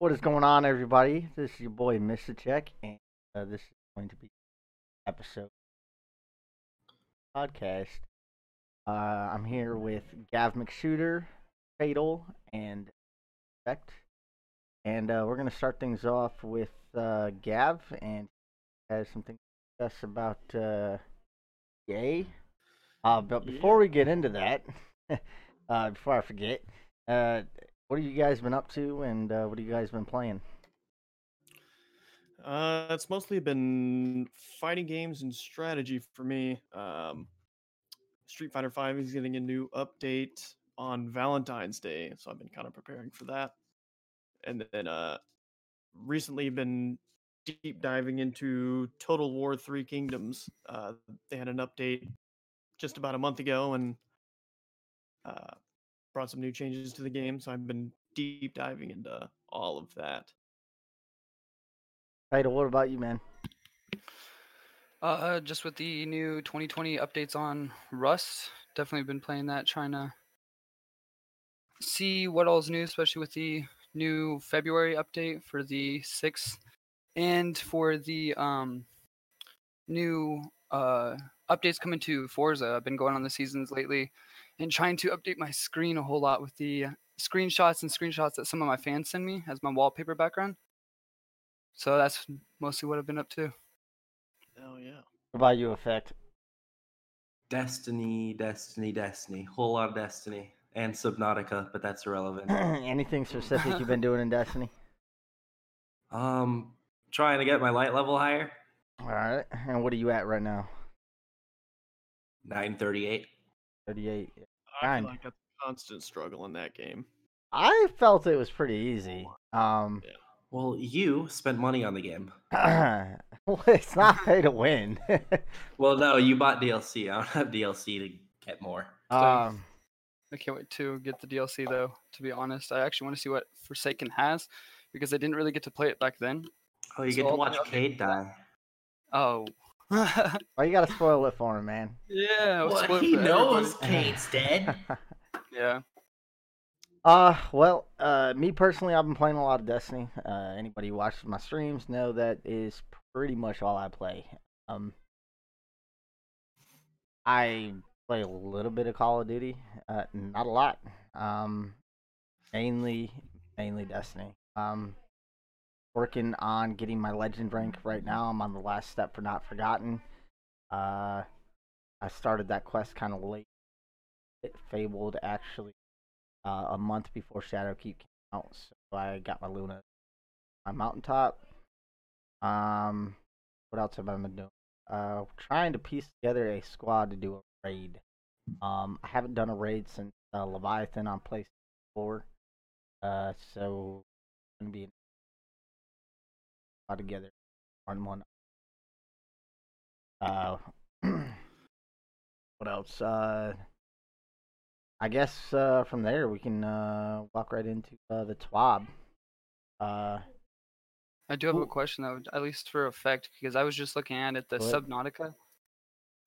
What is going on, everybody? This is your boy, Mr. Check, and uh, this is going to be episode podcast. Uh, I'm here with Gav McShooter, Fatal, and Effect, and uh, we're going to start things off with uh, Gav, and he has something to discuss about uh, Yay. Uh, but before we get into that, uh, before I forget, uh, what have you guys been up to, and uh, what have you guys been playing? Uh, it's mostly been fighting games and strategy for me. Um, Street Fighter Five is getting a new update on Valentine's Day, so I've been kind of preparing for that. And then, uh, recently been deep diving into Total War Three Kingdoms. Uh, they had an update just about a month ago, and uh, brought some new changes to the game. So I've been deep diving into all of that. Fatal, what about you, man? Uh, just with the new 2020 updates on Rust, definitely been playing that, trying to see what all's new, especially with the new February update for the 6th and for the um new uh updates coming to Forza. I've been going on the seasons lately and trying to update my screen a whole lot with the screenshots and screenshots that some of my fans send me as my wallpaper background. So that's mostly what I've been up to. Hell yeah. What about you, Effect? Destiny, Destiny, Destiny. Whole lot of Destiny. And Subnautica, but that's irrelevant. Anything specific you've been doing in Destiny? um, trying to get my light level higher. All right, and what are you at right now? 938. 38. I Kind. feel like that's a constant struggle in that game. I felt it was pretty easy. Um, Well, you spent money on the game. well, it's not pay to win. Well, no, you bought DLC. I don't have DLC to get more. um, I can't wait to get the DLC though. To be honest, I actually want to see what Forsaken has because I didn't really get to play it back then. Oh, you So get to watch be updated Cade die. Oh. why you gotta spoil it for him, man? yeah. I'll Well, he knows everybody. Cade's dead. Yeah. Uh, well, uh, me personally, I've been playing a lot of Destiny. Uh, anybody who watches my streams know that is pretty much all I play. Um, I play a little bit of Call of Duty, uh, not a lot. Um, mainly, mainly Destiny. Um, working on getting my Legend rank right now. I'm on the last step for Not Forgotten. Uh, I started that quest kind of late. It fabled actually uh, a month before Shadowkeep came out, so I got my Luna, my mountaintop. Um, what else have I been doing? Uh, trying to piece together a squad to do a raid. Um, I haven't done a raid since uh, Leviathan on PlayStation 4. Uh, so gonna be all together on one. Uh, what else? Uh, I guess uh, from there we can uh, walk right into uh, the TWAB. Uh, I do have a question though, at least for effect, because I was just looking at it, the What? Subnautica.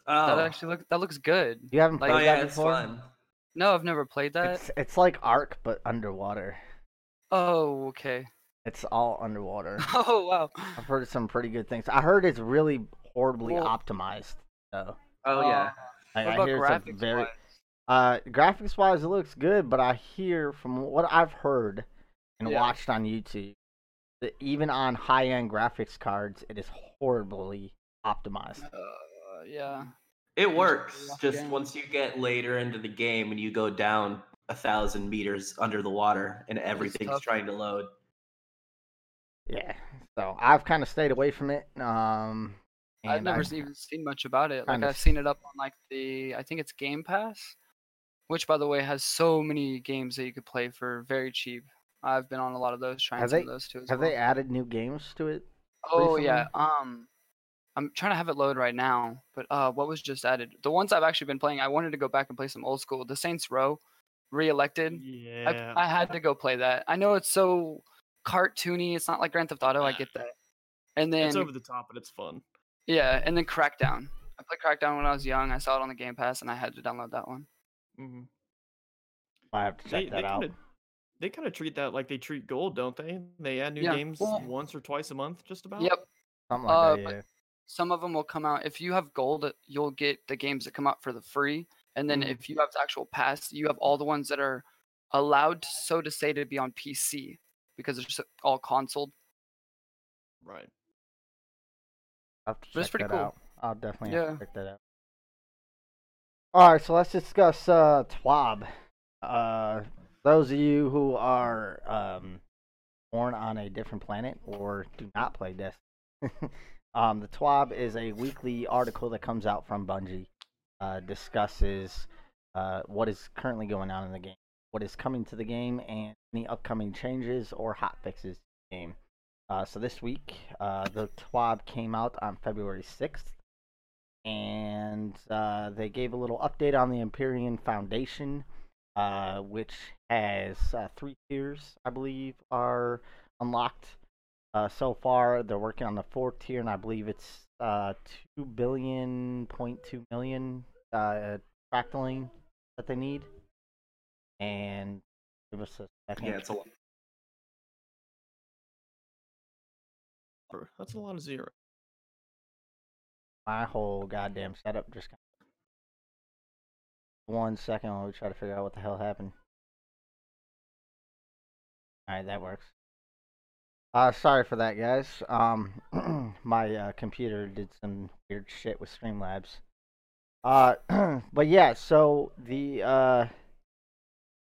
Oh, That actually look that looks good. you haven't Like- played oh yeah, that before? fun. No, I've never played that. It's it's like Ark but underwater. Oh, okay. It's all underwater. Oh wow. I've heard some pretty good things. I heard it's really horribly Well- optimized. So Oh yeah. I, What I about hear it's a graphics very wise? uh graphics wise it looks good, but I hear from what I've heard and Yeah. watched on YouTube that even on high end graphics cards it is horribly optimized. Uh, yeah. It works. Just game. once you get later into the game and you go down a thousand meters under the water and everything's tough. trying to load. Yeah. So I've kind of stayed away from it. Um I've never I've- even seen much about it. Like I've seen it up on like the I think it's Game Pass, which by the way has so many games that you could play for very cheap. I've been on a lot of those, trying Have some they- of those too. As Have well. they added new games to it? Oh yeah. Um, I'm trying to have it load right now. But uh, what was just added? The ones I've actually been playing. I wanted to go back and play some old school. The Saints Row, re-elected. Yeah. I, I had to go play that. I know it's so cartoony. It's not like Grand Theft Auto. I get that. And then it's over the top, but it's fun. yeah, and then Crackdown. I played Crackdown when I was young. I saw it on the Game Pass, and I had to download that one. Mm-hmm. I have to check They, that they out. kinda, they kind of treat that like they treat gold, don't they? They add new Yeah, games well- once or twice a month, just about. Yep. Something like Uh, that. Yeah. Some of them will come out. If you have gold, you'll get the games that come out for the free. And then Mhm. if you have the actual pass, you have all the ones that are allowed, so to say, to be on PC because it's just all console. Right. I'll have to check pretty that cool. out. I'll definitely have Yeah. to check that out. All right, so let's discuss uh, TWAB. Uh, those of you who are um, born on a different planet or do not play Destiny, um, the TWAB is a weekly article that comes out from Bungie. Uh, discusses uh, what is currently going on in the game, what is coming to the game, and any upcoming changes or hot fixes to the game. Uh, so this week, uh, the TWAB came out on February 6th, and uh, they gave a little update on the Empyrean Foundation, uh, which has uh, three tiers, I believe, are unlocked uh, so far. They're working on the fourth tier, and I believe it's uh, two billion point two million uh, Fractaline that they need. And give us a second. Yeah, it's a lot. That's a lot of zero. my whole goddamn setup just got one second while we try to figure out what the hell happened. Alright, that works. Uh sorry for that guys. Um my uh, computer did some weird shit with Streamlabs. Uh but yeah, so the uh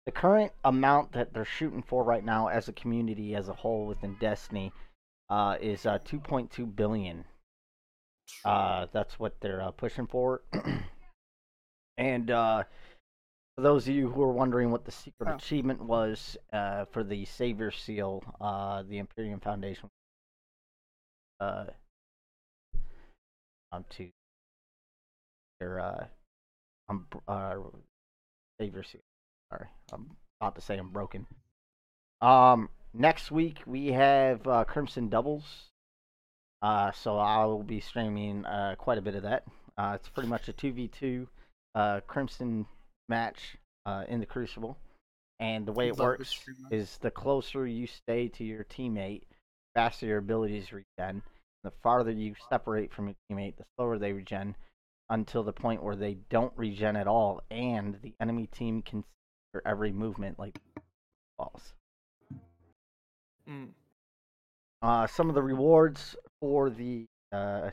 the current amount that they're shooting for right now as a community as a whole within Destiny uh is uh 2.2 billion uh, that's what they're uh, pushing for. and uh, for those of you who are wondering what the secret Oh. achievement was uh, for the Savior Seal, uh, the Empyrean Foundation, uh, on to their uh, um, uh, Savior Seal. Sorry, I'm about to say I'm broken. Um, next week we have uh, Crimson Doubles. Uh, so I will be streaming uh, quite a bit of that. Uh, it's pretty much a 2v2 uh, Crimson match uh, in the Crucible. And the way it works is the closer you stay to your teammate, faster your abilities regen. The farther you separate from your teammate, the slower they regen until the point where they don't regen at all, and the enemy team can your every movement like balls. Mm. Uh, some of the rewards for the uh,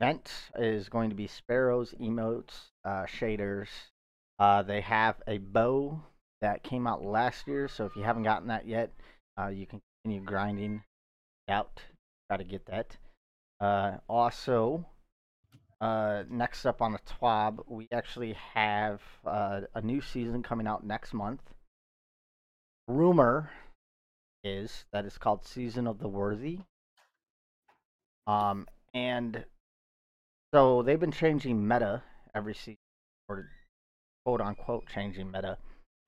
event is going to be sparrows, emotes, uh, shaders. Uh, they have a bow that came out last year, so if you haven't gotten that yet, uh, you can continue grinding out, try to get that. Uh, also, uh, next up on the TWAB, we actually have uh, a new season coming out next month. Rumor is that it's called Season of the Worthy. Um, and so they've been changing meta every season, or quote unquote changing meta.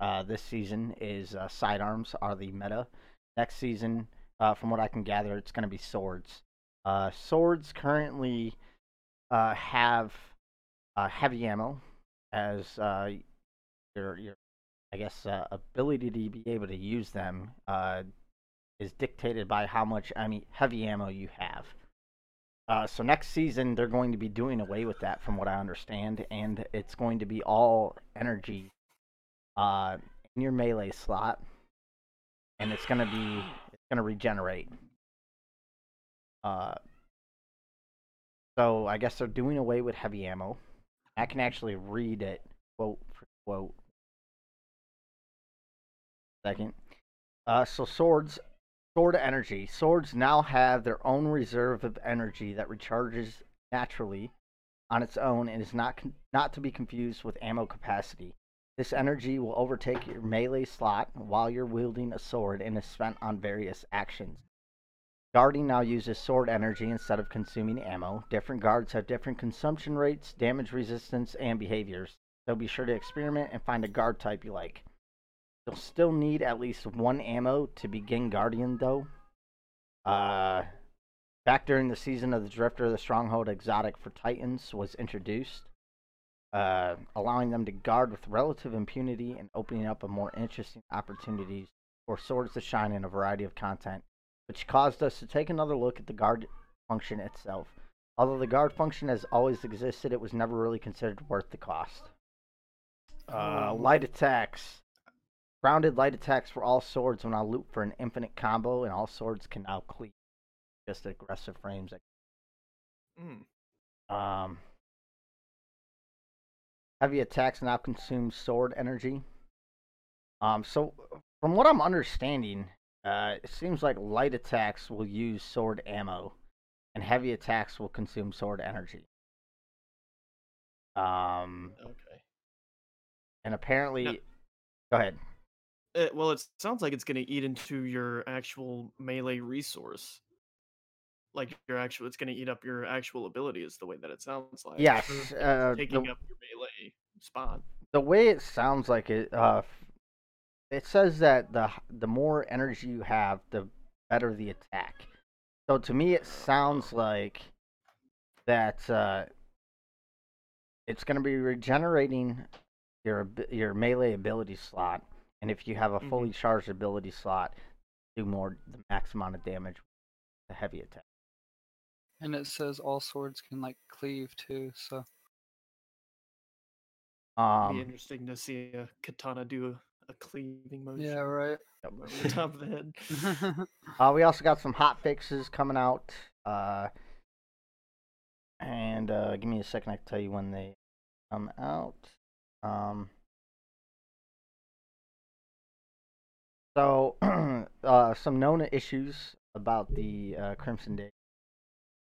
Uh, this season is uh, sidearms are the meta. Next season, uh, from what I can gather, it's going to be swords. Uh, swords currently uh, have uh, heavy ammo as uh, your your I guess uh, ability to be able to use them uh, is dictated by how much I mean heavy ammo you have. Uh, so next season they're going to be doing away with that, from what I understand, and it's going to be all energy in your melee slot, and it's gonna be it's gonna regenerate. So I guess they're doing away with heavy ammo. I can actually read it quote for quote. Second. Uh, so swords, sword energy. Swords now have their own reserve of energy that recharges naturally on its own and is not con- not to be confused with ammo capacity. This energy will overtake your melee slot while you're wielding a sword and is spent on various actions. Guarding now uses sword energy instead of consuming ammo. Different guards have different consumption rates, damage resistance, and behaviors. So be sure to experiment and find a guard type you like. You'll still need at least one ammo to begin Guardian, though. Uh, back during the season of the Drifter, the Stronghold exotic for Titans was introduced. uh, allowing them to guard with relative impunity and opening up a more interesting opportunities for swords to shine in a variety of content, which caused us to take another look at the guard function itself. Although the guard function has always existed, it was never really considered worth the cost. Uh, Um, light attacks. Grounded light attacks for all swords when I loop for an infinite combo, and all swords can now cleave. Just aggressive frames. mm, Um, heavy attacks now consume sword energy. Um, so from what I'm understanding, uh, it seems like light attacks will use sword ammo, and heavy attacks will consume sword energy. Um, okay. and apparently, No. go ahead. Uh, well, it sounds like it's going to eat into your actual melee resource. Like your actual, it's going to eat up your actual ability. Is the way that it sounds like. Yes, uh, taking the- up your melee spot. the way it sounds like it uh it says that the the more energy you have the better the attack. So to me it sounds like that uh it's going to be regenerating your your melee ability slot and if you have a fully charged ability slot do more the max amount of damage with the heavy attack. And it says all swords can like cleave too. So. It'd um. be interesting to see a katana do a, a cleaving motion yeah, right. over the top of the head. Uh, we also got some hot fixes coming out. Uh, and uh, give me a second, I can tell you when they come out. Um, so, uh, some known issues about the uh, Crimson Day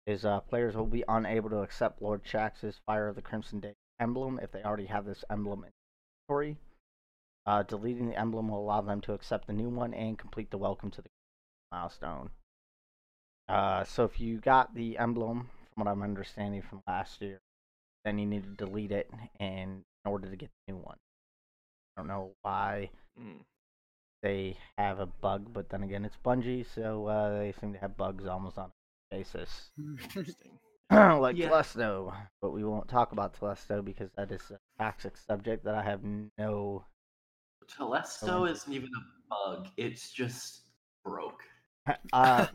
is uh, players will be unable to accept Lord Shaxx's Fire of the Crimson Day emblem if they already have this emblem in inventory. Uh, deleting the emblem will allow them to accept the new one and complete the Welcome to the milestone. Uh, so if you got the emblem, from what I'm understanding from last year, then you need to delete it in order to get the new one. I don't know why Mm. they have a bug, but then again, it's Bungie, so uh, they seem to have bugs almost on a basis. Interesting. like Yeah. Telesto, but we won't talk about Telesto because that is a toxic subject that I have no. Telesto isn't even a bug. It's just broke. Uh,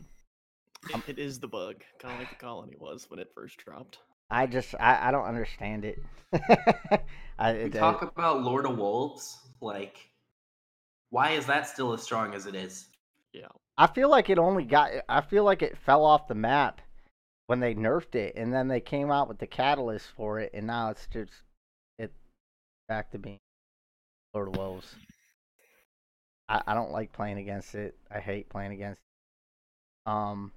It- it is the bug, kind of like the colony was when it first dropped. I just I, I don't understand it. I, We it- talk about Lord of Wolves. Like, why is that still as strong as it is? Yeah, I feel like it only got. I feel like it fell off the map when they nerfed it, and then they came out with the catalyst for it, and now it's just it back to being Lord of Wolves. I, I don't like playing against it. I hate playing against. It. Um.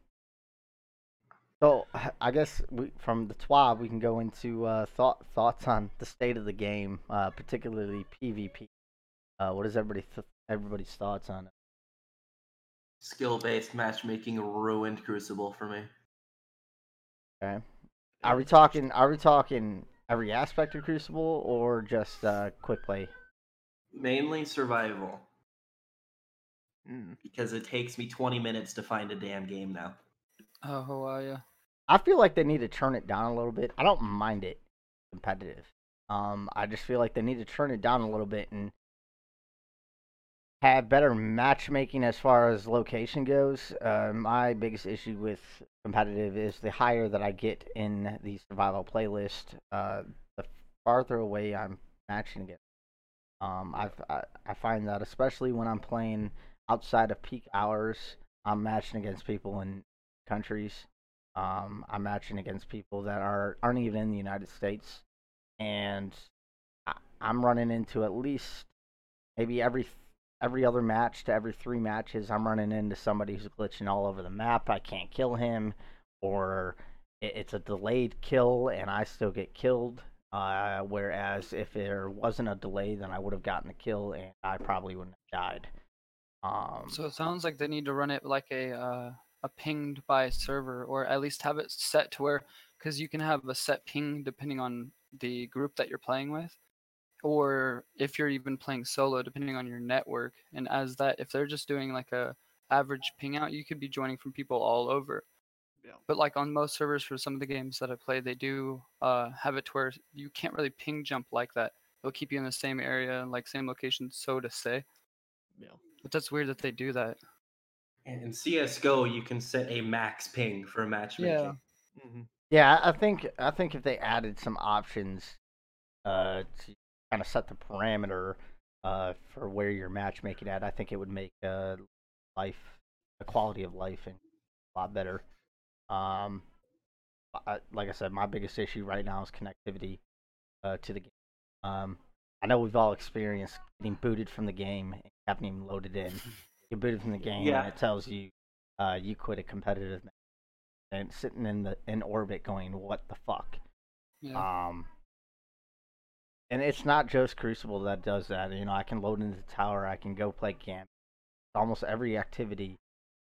So I guess we, from the TWAB we can go into uh, thought thoughts on the state of the game, uh, particularly PvP. Uh, what is everybody th- everybody's thoughts on it? Skill based matchmaking ruined Crucible for me. Okay. Are we talking? Are we talking every aspect of Crucible or just uh, quick play? Mainly survival, Mm. because it takes me 20 minutes to find a damn game now. oh, wow, yeah. I feel like they need to turn it down a little bit. I don't mind it competitive. Um, I just feel like they need to turn it down a little bit and have better matchmaking as far as location goes. Uh, my biggest issue with competitive is the higher that I get in the survival playlist, uh, the farther away I'm matching against. Um, I've, I I find that especially when I'm playing outside of peak hours, I'm matching against people in countries. Um, I'm matching against people that are aren't even in the United States, and I, I'm running into at least maybe every every other match to every three matches, I'm running into somebody who's glitching all over the map. I can't kill him, or it, it's a delayed kill and I still get killed. Uh, whereas if there wasn't a delay, then I would have gotten the kill and I probably wouldn't have died. Um, So it sounds like they need to run it like a uh, a pinged by server, or at least have it set to where, because you can have a set ping depending on the group that you're playing with, or if you're even playing solo, depending on your network. And as that, if they're just doing like a average ping out, you could be joining from people all over. Yeah. But like on most servers for some of the games that I play, they do uh, have it to where you can't really ping jump like that. They'll keep you in the same area, like same location, so to say. Yeah. But that's weird that they do that. And in CS:GO, you can set a max ping for a matchmaking. Yeah. hmm Yeah, I think I think if they added some options uh, to kind of set the parameter uh, for where you're matchmaking at, I think it would make uh, life, the quality of life, a lot better. Um, I, like I said, my biggest issue right now is connectivity uh, to the game. Um, I know we've all experienced getting booted from the game and you haven't even loaded in. You're booted from the game Yeah. and it tells you uh, you quit a competitive match and sitting in the in orbit going, "What the fuck?" Yeah. Um, and it's not just Crucible that does that. You know, I can load into the tower. I can go play camp. Almost every activity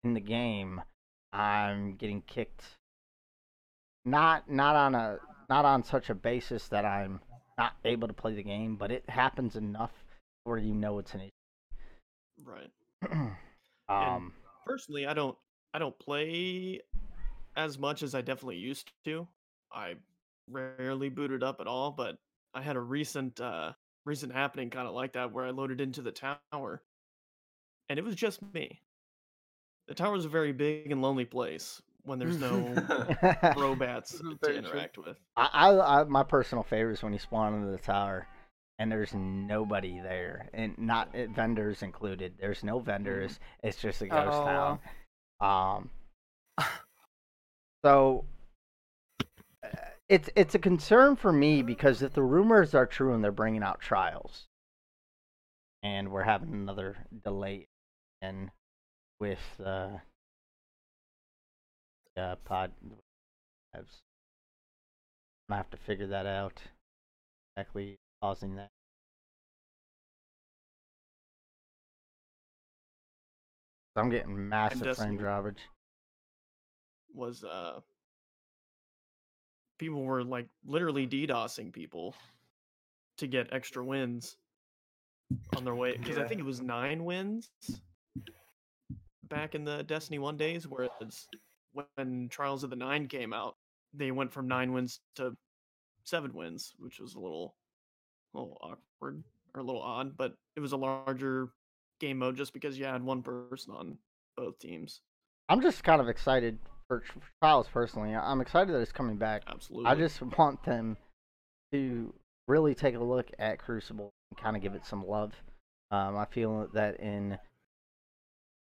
in the game, I'm getting kicked. Not not on a not on such a basis that I'm not able to play the game, but it happens enough where you know it's an issue. Right. um, Personally, I don't I don't play as much as I definitely used to. I rarely booted up at all, but I had a recent uh recent happening kind of like that where I loaded into the tower and it was just me. The tower is a very big and lonely place when there's no robats to Very true. interact with. I, I, I my personal favorite is when you spawn into the tower and there's nobody there and not uh, vendors included. There's no vendors. It's just a ghost Oh, town. Um. So uh, it's it's a concern for me because if the rumors are true and they're bringing out trials, and we're having another delay, and with uh, uh pod, I'm gonna have to figure that out. Exactly causing that. I'm getting massive frame Destiny. droppage. was uh people were like literally DDoSing people to get extra wins on their way because I think it was nine wins back in the Destiny 1 days whereas when Trials of the 9 came out they went from 9 wins to 7 wins which was a little a little awkward or a little odd but it was a larger game mode just because you had one person on both teams I'm just kind of excited for tr- trials personally. I'm excited that it's coming back. absolutely I just want them to really take a look at Crucible and kind of give it some love. Um, I feel that in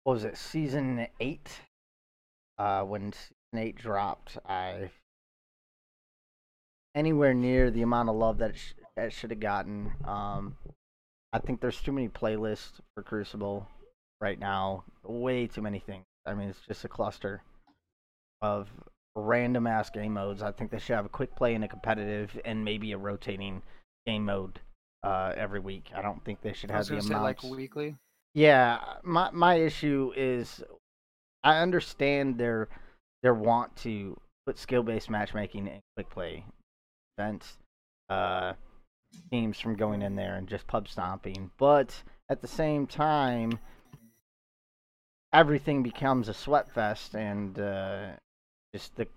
what was it, season eight? Uh, when season eight dropped, I anywhere near the amount of love that it, sh- it should have gotten. Um, I think there's too many playlists for Crucible right now. Way too many things. I mean, it's just a cluster of random ass game modes. I think they should have a quick play and a competitive, and maybe a rotating game mode uh, every week. I don't think they should have the gonna like weekly. Yeah, my my issue is I understand their their want to put skill based matchmaking and quick play events uh teams from going in there and just pub stomping, but at the same time everything becomes a sweat fest and uh just the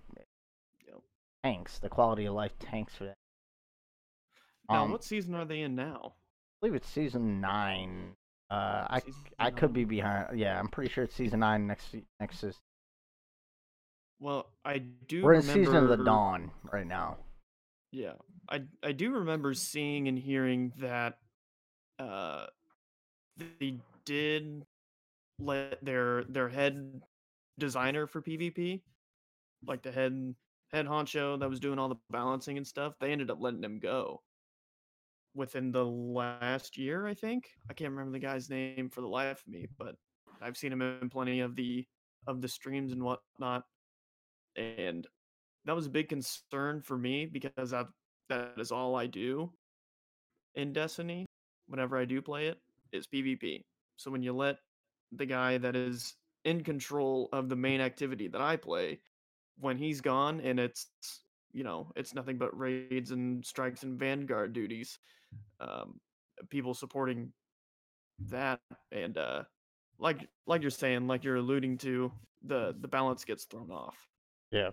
tanks, the quality of life tanks for that. now Um, what season are they in now I believe it's season nine. Uh, I I could be behind. Yeah, I'm pretty sure it's season nine next next season. Well, I do. We're in remember, season of the dawn right now. Yeah, I I do remember seeing and hearing that uh they did let their their head designer for PvP, like the head head honcho that was doing all the balancing and stuff. They ended up letting him go within the last year. I think I can't remember the guy's name for the life of me, but I've seen him in plenty of the of the streams and whatnot and that was a big concern for me because that that is all I do in Destiny. Whenever I do play it is PvP. So when you let the guy that is in control of the main activity that I play, when he's gone and it's you know it's nothing but raids and strikes and vanguard duties, um, people supporting that and uh, like like you're saying, like you're alluding to, the the balance gets thrown off Yeah.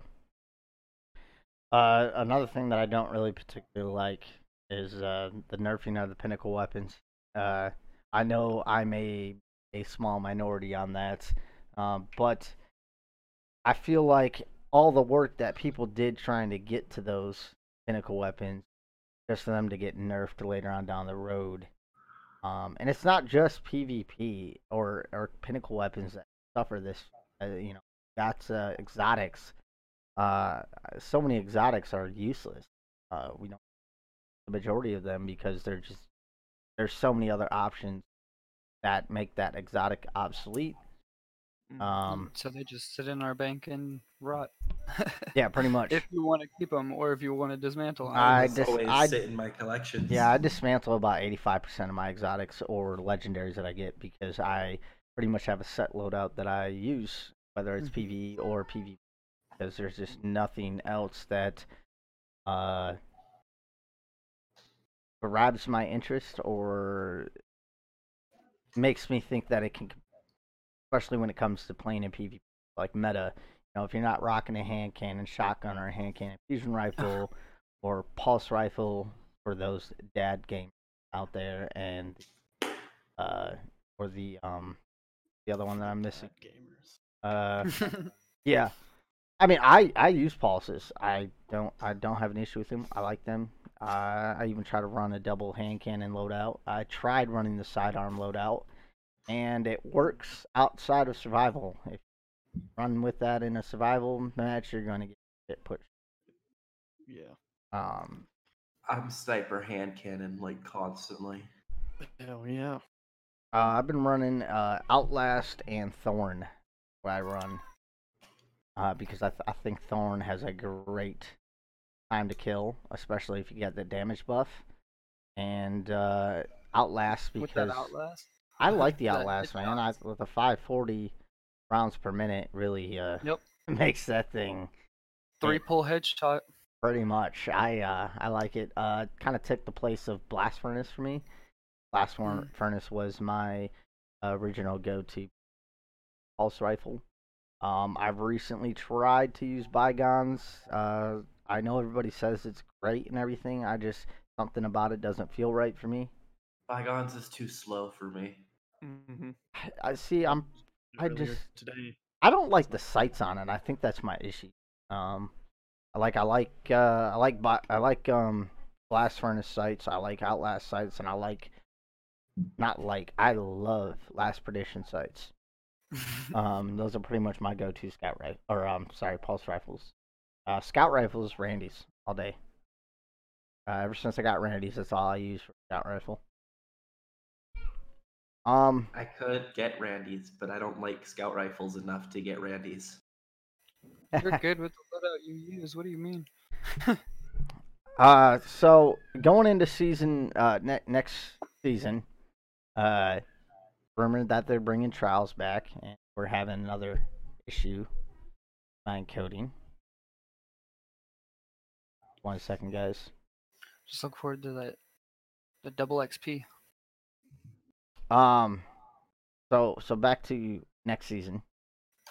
Uh, another thing that I don't really particularly like is uh, the nerfing of the pinnacle weapons. Uh, I know I'm a a small minority on that, um, but I feel like all the work that people did trying to get to those pinnacle weapons, just for them to get nerfed later on down the road. Um, and it's not just PvP or or pinnacle weapons that suffer this. Uh, you know, that's uh, exotics. Uh, so many exotics are useless. Uh, we don't the majority of them because they're just there's so many other options that make that exotic obsolete. Mm. Um, so they just sit in our bank and rot. yeah, pretty much. if you want to keep them or if you want to dismantle 'em. I It's dis- always I- sit in my collections. Yeah, I dismantle about 85% of my exotics or legendaries that I get because I pretty much have a set loadout that I use, whether it's PvE or PvP, because there's just nothing else that uh, grabs my interest or makes me think that it can, especially when it comes to playing in PvP, like meta. You know, if you're not rocking a hand cannon, shotgun, or a hand cannon fusion rifle, or pulse rifle for those dad games out there, and uh, or the um, the other one that I'm missing. Gamers. Uh, yeah. I mean, I, I use pulses. I don't I don't have an issue with them. I like them. Uh, I even try to run a double hand cannon loadout. I tried running the sidearm loadout, and it works outside of survival. If you run with that in a survival match, you're going to get shit pushed. Yeah. Um, I'm sniper hand cannon like constantly. Hell yeah. Uh, I've been running uh, Outlast and Thorn, where I run, uh, because I, th- I think Thorn has a great time to kill, especially if you get the damage buff, and uh, Outlast With because that outlast. I like the Outlast man. I, with the 540 rounds per minute, really uh, Yep. makes that thing Three pull headshot. Pretty much. I uh I like it. Uh kind of took the place of Blast Furnace for me. Blast Mm. Furnace was my uh, original go-to pulse rifle. Um I've recently tried to use Bygones. Uh I know everybody says it's great and everything. I just something about it doesn't feel right for me. Bygones is too slow for me. Mm-hmm. I see I'm I just- today. I don't like the sights on it. I think that's my issue. Um, like I like uh, I like I like um blast furnace sights. I like outlast sights, and I like not like I love last perdition sights. Um, those are pretty much my go-to scout rifle or um sorry pulse rifles. Uh, scout rifles, Randy's all day. Uh, ever since I got Randy's, that's all I use for scout rifle. Um, I could get Randy's, but I don't like scout rifles enough to get Randy's. You're good with the loadout you use. What do you mean? Uh, so going into season uh ne- next season, uh, rumored that they're bringing trials back, and we're having another issue. Mind coding. One second, guys. Just look forward to that. The double XP. Um, so so back to next season.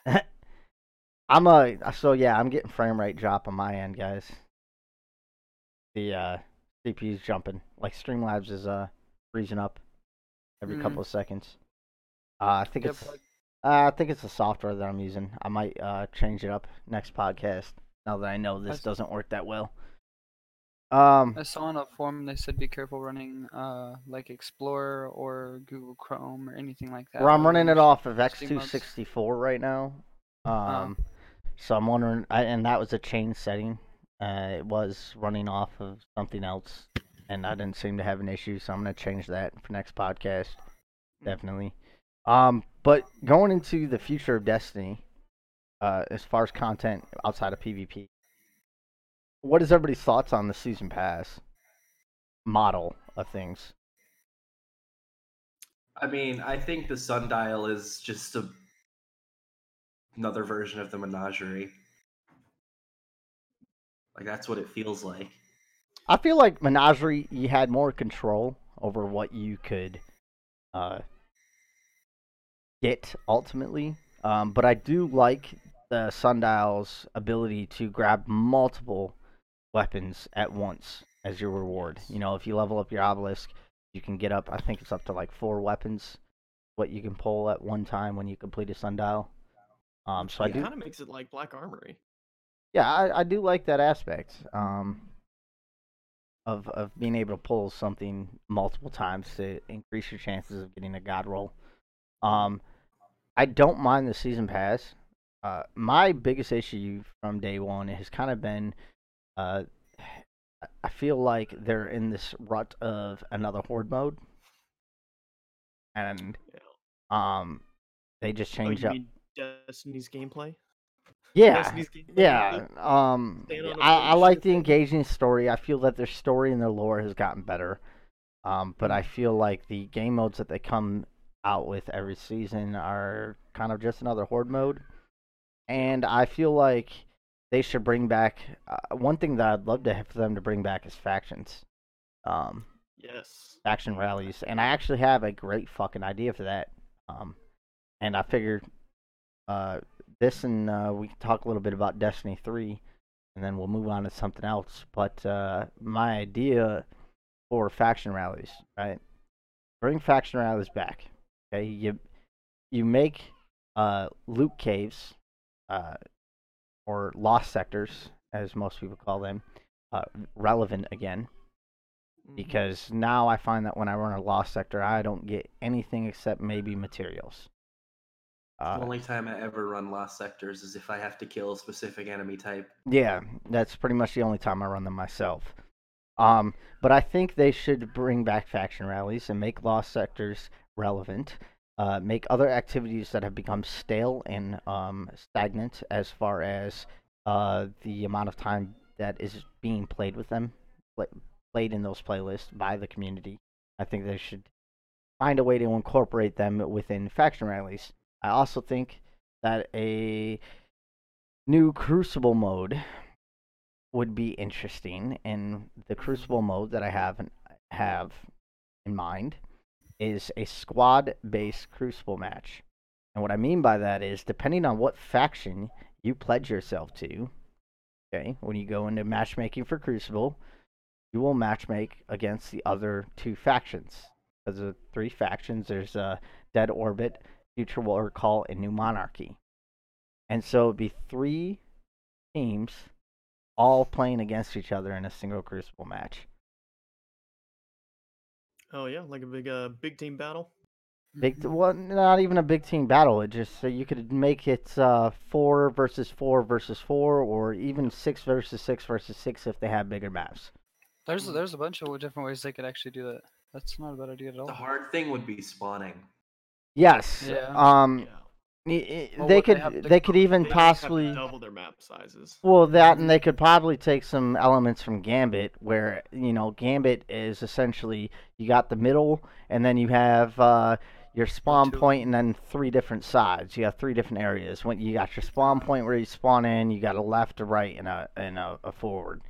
I'm a so yeah, I'm getting frame rate drop on my end, guys. The uh CPU's jumping. Like Streamlabs is uh freezing up every Mm. couple of seconds. Uh, I think Yep, it's uh, I think it's the software that I'm using. I might uh change it up next podcast now that I know this That's- doesn't work that well. Um, I saw on a forum they said be careful running uh like Explorer or Google Chrome or anything like that. Well, I'm running it off of X264 right now. Oh. Um, so I'm wondering, I, and that was a change setting. Uh, it was running off of something else, and I didn't seem to have an issue, so I'm gonna change that for next podcast, definitely. Um, but going into the future of Destiny, uh, as far as content outside of PvP, what is everybody's thoughts on the season pass model of things? I mean, I think the sundial is just a another version of the menagerie. Like that's what it feels like. I feel like Menagerie, you had more control over what you could uh, get ultimately. Um, but I do like the sundial's ability to grab multiple weapons at once as your reward. You know, if you level up your obelisk, you can get up. I think it's up to like four weapons, what you can pull at one time when you complete a sundial. Um, so I it do, kind of makes it like Black Armory. yeah, I, I do like that aspect. Um, of of being able to pull something multiple times to increase your chances of getting a god roll. Um, I don't mind the season pass. Uh, my biggest issue from day one has kind of been, uh, I feel like they're in this rut of another horde mode, and um, they just Oh, change you up. mean Destiny's gameplay? Yeah, Destiny's gameplay? yeah. Um, Stand on a I, I like the engaging story. I feel that their story and their lore has gotten better. Um, but I feel like the game modes that they come out with every season are kind of just another horde mode. And I feel like they should bring back uh, one thing that I'd love to have for them to bring back is factions. Um, Yes. faction rallies, and I actually have a great fucking idea for that. Um, and I figured uh, this and uh, we can talk a little bit about Destiny three, and then we'll move on to something else. But uh, my idea for faction rallies, right? Bring faction rallies back. Okay, you you make uh, loot caves, uh, or lost sectors, as most people call them, uh, relevant again Mhm. because now I find that when I run a lost sector, I don't get anything except maybe materials. Uh, the only time I ever run lost sectors is if I have to kill a specific enemy type. yeah, that's pretty much the only time I run them myself. Um, but I think they should bring back faction rallies and make lost sectors relevant. Uh, make other activities that have become stale and um, stagnant as far as uh, the amount of time that is being played with them, pla- played in those playlists by the community. I think they should find a way to incorporate them within faction rallies. I also think that a new Crucible mode would be interesting, and the Crucible mode that I have have in mind is a squad-based Crucible match. And what I mean by that is, depending on what faction you pledge yourself to, okay, when you go into matchmaking for Crucible, you will matchmake against the other two factions. Because of three factions, there's uh, Dead Orbit, Future War Cult, and New Monarchy. And so it'd be three teams all playing against each other in a single Crucible match. Oh yeah, like a big uh big team battle. Big, well, not even a big team battle. It just so you could make it uh, four versus four versus four, or even six versus six versus six if they have bigger maps. There's there's a bunch of different ways they could actually do that. That's not a bad idea at all. The hard thing would be spawning. Yes. Yeah. Um. yeah. Well, they what they could. They could even They just have to possibly. double their map sizes. Well, that and they could probably take some elements from Gambit, where you know Gambit is essentially you got the middle, and then you have uh, your spawn point, and then three different sides. You have three different areas. When you got your spawn point where you spawn in, you got a left, a right, and a and a, a forward.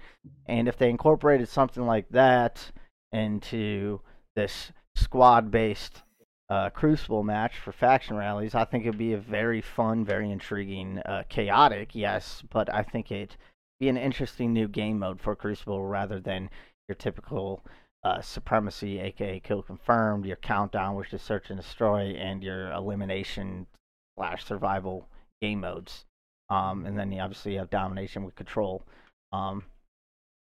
And if they incorporated something like that into this squad-based uh, Crucible match for faction rallies, I think it'd be a very fun, very intriguing, uh, chaotic, yes, but I think it'd be an interesting new game mode for Crucible rather than your typical uh, supremacy, aka kill confirmed, your countdown, which is search and destroy, and your elimination slash survival game modes. Um, and then you obviously have domination with control. Um,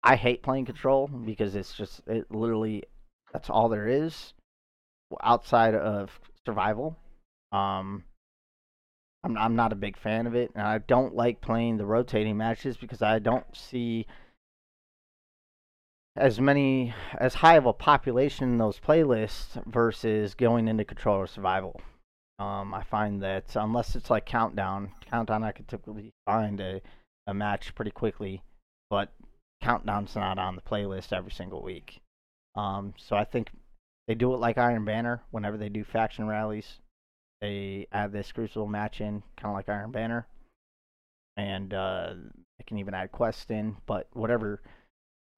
I hate playing control because it's just it literally that's all there is outside of survival. Um, I'm I'm not a big fan of it, and I don't like playing the rotating matches because I don't see as many as high of a population in those playlists versus going into control or survival. Um, I find that unless it's like countdown, countdown I could typically find a, a match pretty quickly, but countdown's not on the playlist every single week. Um, so I think they do it like Iron Banner whenever they do faction rallies. They add this Crucible match in, kind of like Iron Banner, and uh, they can even add quests in. But whatever,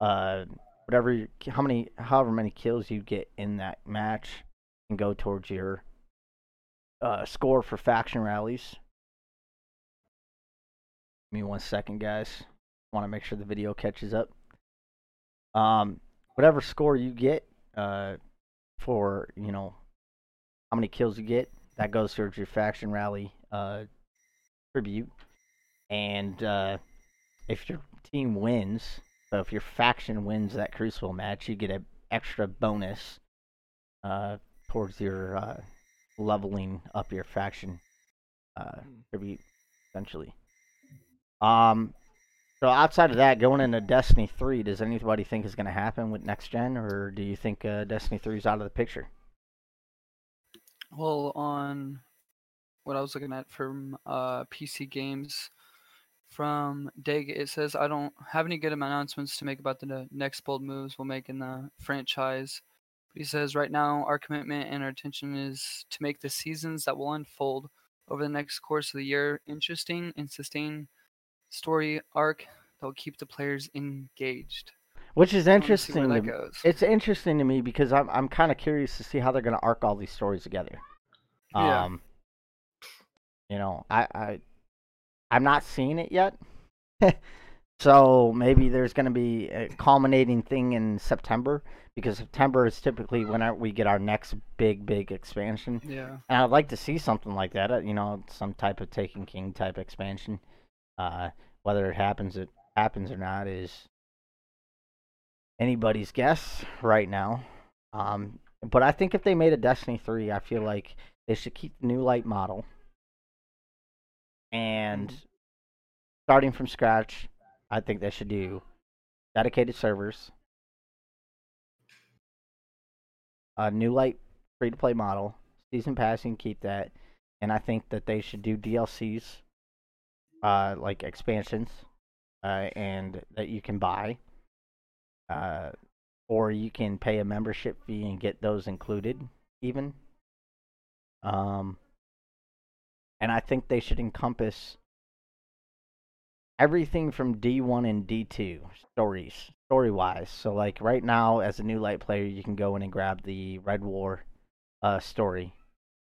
uh, whatever, how many, however many kills you get in that match, can go towards your uh, score for faction rallies. Give me one second, guys. Want to make sure the video catches up. Um, whatever score you get, uh, for you know how many kills you get, that goes towards your faction rally uh tribute. And uh, if your team wins, so if your faction wins that Crucible match, you get an extra bonus uh, towards your uh, leveling up your faction uh, tribute, essentially. Um, so outside of that, going into Destiny 3, does anybody think is going to happen with next gen, or do you think uh, Destiny 3 is out of the picture? Well, on what I was looking at from uh, PC games from Dig, it says I don't have any good announcements to make about the next bold moves we'll make in the franchise. But he says right now our commitment and our attention is to make the seasons that will unfold over the next course of the year interesting and sustain story arc that will keep the players engaged. Which is I wanna see where interesting. that to- goes. It's interesting to me because I'm I'm kind of curious to see how they're going to arc all these stories together. Yeah. Um, you know, I I I'm not seeing it yet. so maybe there's going to be a culminating thing in September because September is typically when our, we get our next big big expansion. Yeah. And I'd like to see something like that, uh, you know, some type of Taken King type expansion. Uh, whether it happens, it happens or not is anybody's guess right now. Um, but I think if they made a Destiny 3, I feel like they should keep the new light model. And starting from scratch, I think they should do dedicated servers, a new light free to play model, season pass, you can keep that. And I think that they should do DLCs, uh, like expansions, uh, and that you can buy. Uh, or you can pay a membership fee and get those included, even. Um, and I think they should encompass everything from D1 and D2 stories, story wise. So, like right now, as a new light player, you can go in and grab the Red War uh, story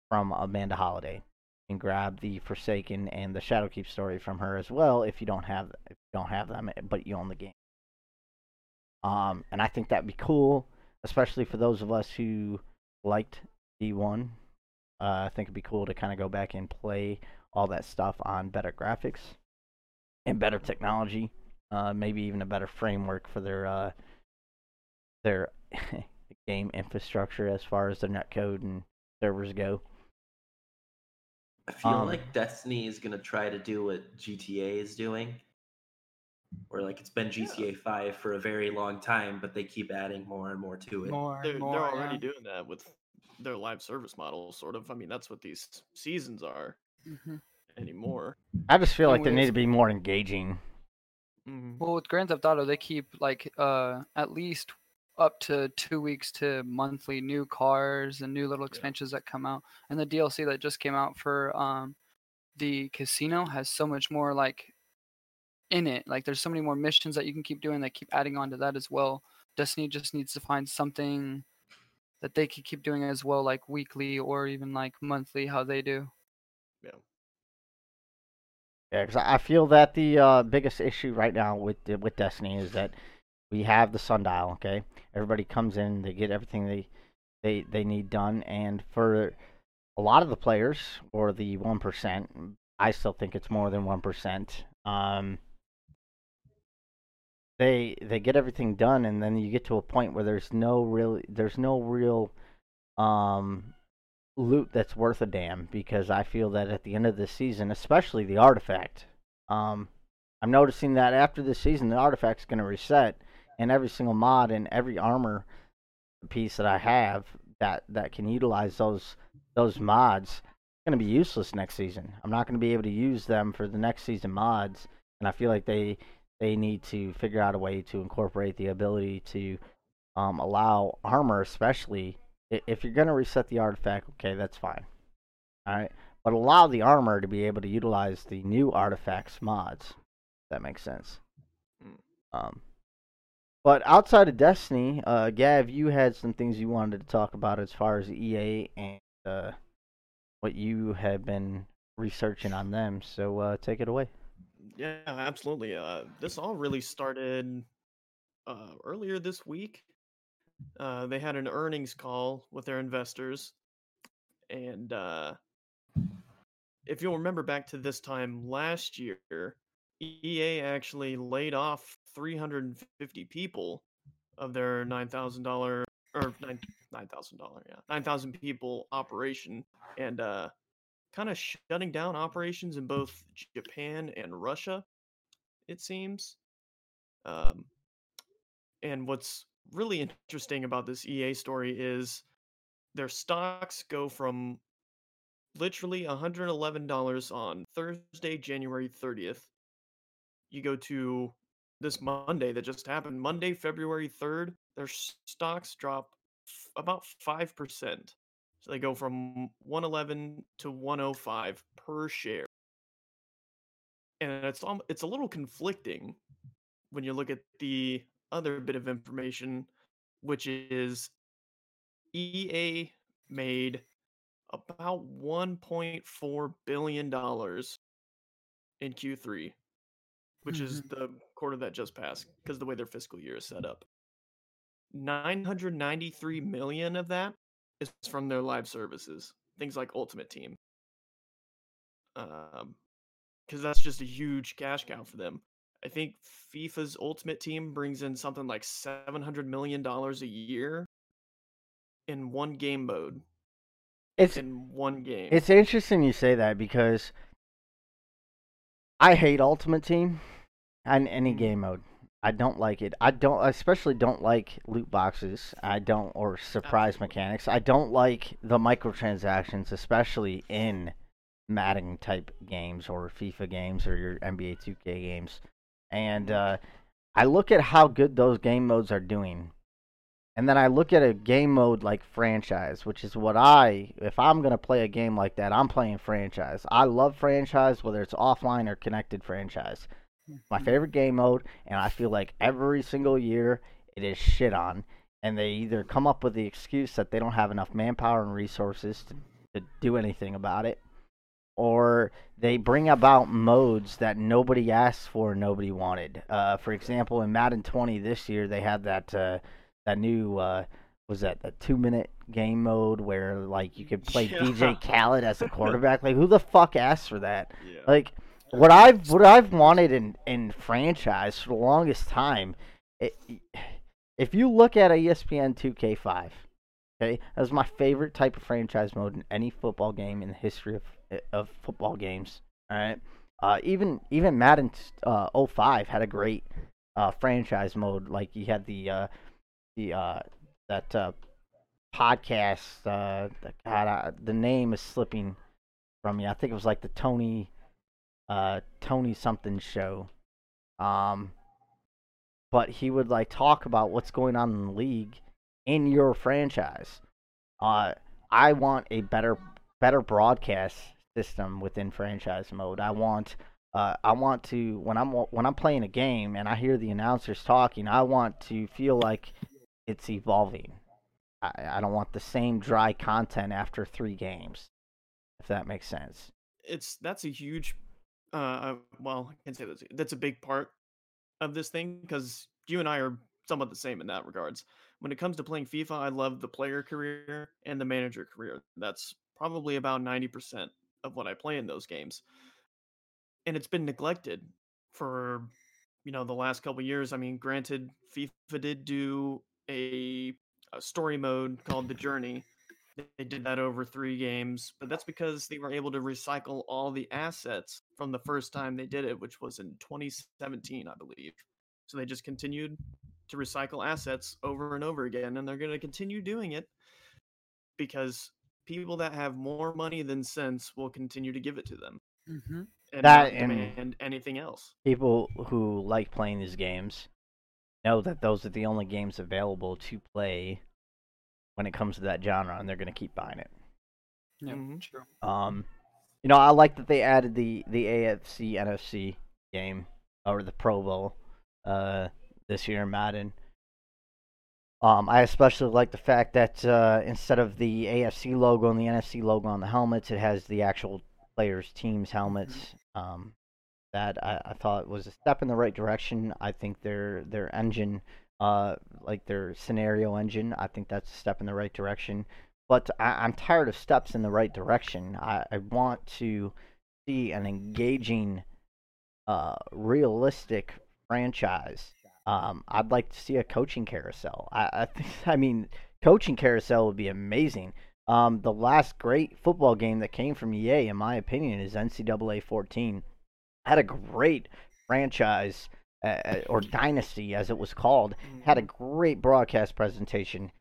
from Amanda Holliday, and grab the Forsaken and the Shadowkeep story from her as well. If you don't have if you don't have them, but you own the game. Um, and I think that'd be cool, especially for those of us who liked D1. Uh, I think it'd be cool to kind of go back and play all that stuff on better graphics and better technology. Uh, maybe even a better framework for their uh, their game infrastructure as far as their netcode and servers go. I feel Um, like Destiny is gonna try to do what GTA is doing, where like it's been GTA Five for a very long time, but they keep adding more and more to it. More, They're, more. they're already yeah. doing that with their live service model, sort of. I mean, that's what these seasons are Mhm. anymore. I just feel like And they need to be more engaging. Mhm. Well, with Grand Theft Auto, they keep like uh at least up to two weeks to monthly new cars and new little expansions that come out, and the DLC that just came out for um the casino has so much more like in it. Like there's so many more missions that you can keep doing. They keep adding on to that as well. Destiny just needs to find something that they could keep doing as well, like weekly or even like monthly, how they do. Yeah, Yeah, because I feel that the uh, biggest issue right now with with Destiny is that we have the sundial. Okay, everybody comes in, they get everything they they they need done, and for a lot of the players or the one percent, I still think it's more than one percent. Um, they they get everything done, and then you get to a point where there's no real there's no real um loot that's worth a damn because I feel that at the end of the season, especially the artifact, um, I'm noticing that after this season, the artifact's going to reset, and every single mod and every armor piece that I have that that can utilize those those mods going to be useless next season. I'm not going to be able to use them for the next season mods, and I feel like they they need to figure out a way to incorporate the ability to um, allow armor, especially if you're going to reset the artifact. Okay, that's fine. All right, but allow the armor to be able to utilize the new artifacts mods. That makes sense. Mm. Um, but outside of Destiny, uh, Gav, you had some things you wanted to talk about as far as EA and uh, what you have been researching on them. So uh, take it away. Yeah, absolutely. Uh, this all really started uh, earlier this week. Uh, they had an earnings call with their investors, and uh, if you'll remember back to this time last year, EA actually laid off 350 people of their nine thousand dollar or nine nine thousand dollar yeah nine thousand people operation and uh kind of shutting down operations in both Japan and Russia it seems um and what's really interesting about this EA story is their stocks go from literally $111 on Thursday, January 30th. You go to this Monday that just happened, Monday, February 3rd, their stocks drop f- about 5%. So they go from 111 to 105 per share. And it's it's a little conflicting when you look at the other bit of information which is EA made about 1.4 billion dollars in Q3, which is the quarter that just passed because the way their fiscal year is set up. 993 million of that is from their live services, things like Ultimate Team. Um because that's just a huge cash cow for them. I think FIFA's Ultimate Team brings in something like 700 million dollars a year in one game mode It's in one game. it's interesting you say that because I hate Ultimate Team and any Mhm. game mode. I don't like it. I don't, I especially don't like loot boxes. I don't, or surprise Absolutely. mechanics. I don't like the microtransactions, especially in Madden type games or FIFA games or your NBA 2K games. And uh, I look at how good those game modes are doing. And then I look at a game mode like franchise, which is what I, if I'm going to play a game like that, I'm playing franchise. I love franchise, whether it's offline or connected franchise. My favorite game mode, and I feel like every single year it is shit on. And they either come up with the excuse that they don't have enough manpower and resources to, to do anything about it, or they bring about modes that nobody asked for, nobody wanted. Uh, for example, in Madden 20 this year, they had that uh, that new uh, was that the two minute game mode where like you could play Yeah. DJ Khaled as a quarterback. like who the fuck asked for that? yeah. Like what I've what I've wanted in in franchise for the longest time. It, if you look at a ESPN 2K5, okay, that was my favorite type of franchise mode in any football game in the history of of football games. All right, uh, even even Madden uh, 05 had a great uh, franchise mode. Like you had the uh, the uh, that uh, podcast. Uh, the, God, I, the name is slipping from me. I think it was like the Tony uh Tony something show. Um but he would like talk about what's going on in the league in your franchise. Uh I want a better better broadcast system within franchise mode. I want uh I want to when I'm when I'm playing a game and I hear the announcers talking, I want to feel like it's evolving. I, I don't want the same dry content after 3 games. If that makes sense. it's that's a huge uh uh, well i can't say that's that's a big part of this thing because you and i are somewhat the same in that regards when it comes to playing fifa i love the player career and the manager career that's probably about 90% of what i play in those games and it's been neglected for you know the last couple years i mean granted fifa did do a, a story mode called the journey they did that over three games, but that's because they were able to recycle all the assets from the first time they did it, which was in 2017, I believe. So they just continued to recycle assets over and over again, and they're going to continue doing it because people that have more money than sense will continue to give it to them Mm-hmm. and That not and- anything else. people who like playing these games know that those are the only games available to play when it comes to that genre, and they're going to keep buying it. Yeah, Mhm. true. Um, you know, I like that they added the the AFC NFC game or the Pro Bowl uh, this year in Madden. Um, I especially like the fact that uh, instead of the AFC logo and the NFC logo on the helmets, it has the actual players' teams' helmets. Um, that I, I thought was a step in the right direction. I think their their engine, uh, like their scenario engine, I think that's a step in the right direction. But I, I'm tired of steps in the right direction. I, I want to see an engaging, uh, realistic franchise. Um, I'd like to see a coaching carousel. I, I think, I mean, coaching carousel would be amazing. Um, the last great football game that came from EA, in my opinion, is NCAA 14. Had a great franchise uh, uh or dynasty, as it was called. Had a mm-hmm. great broadcast presentation.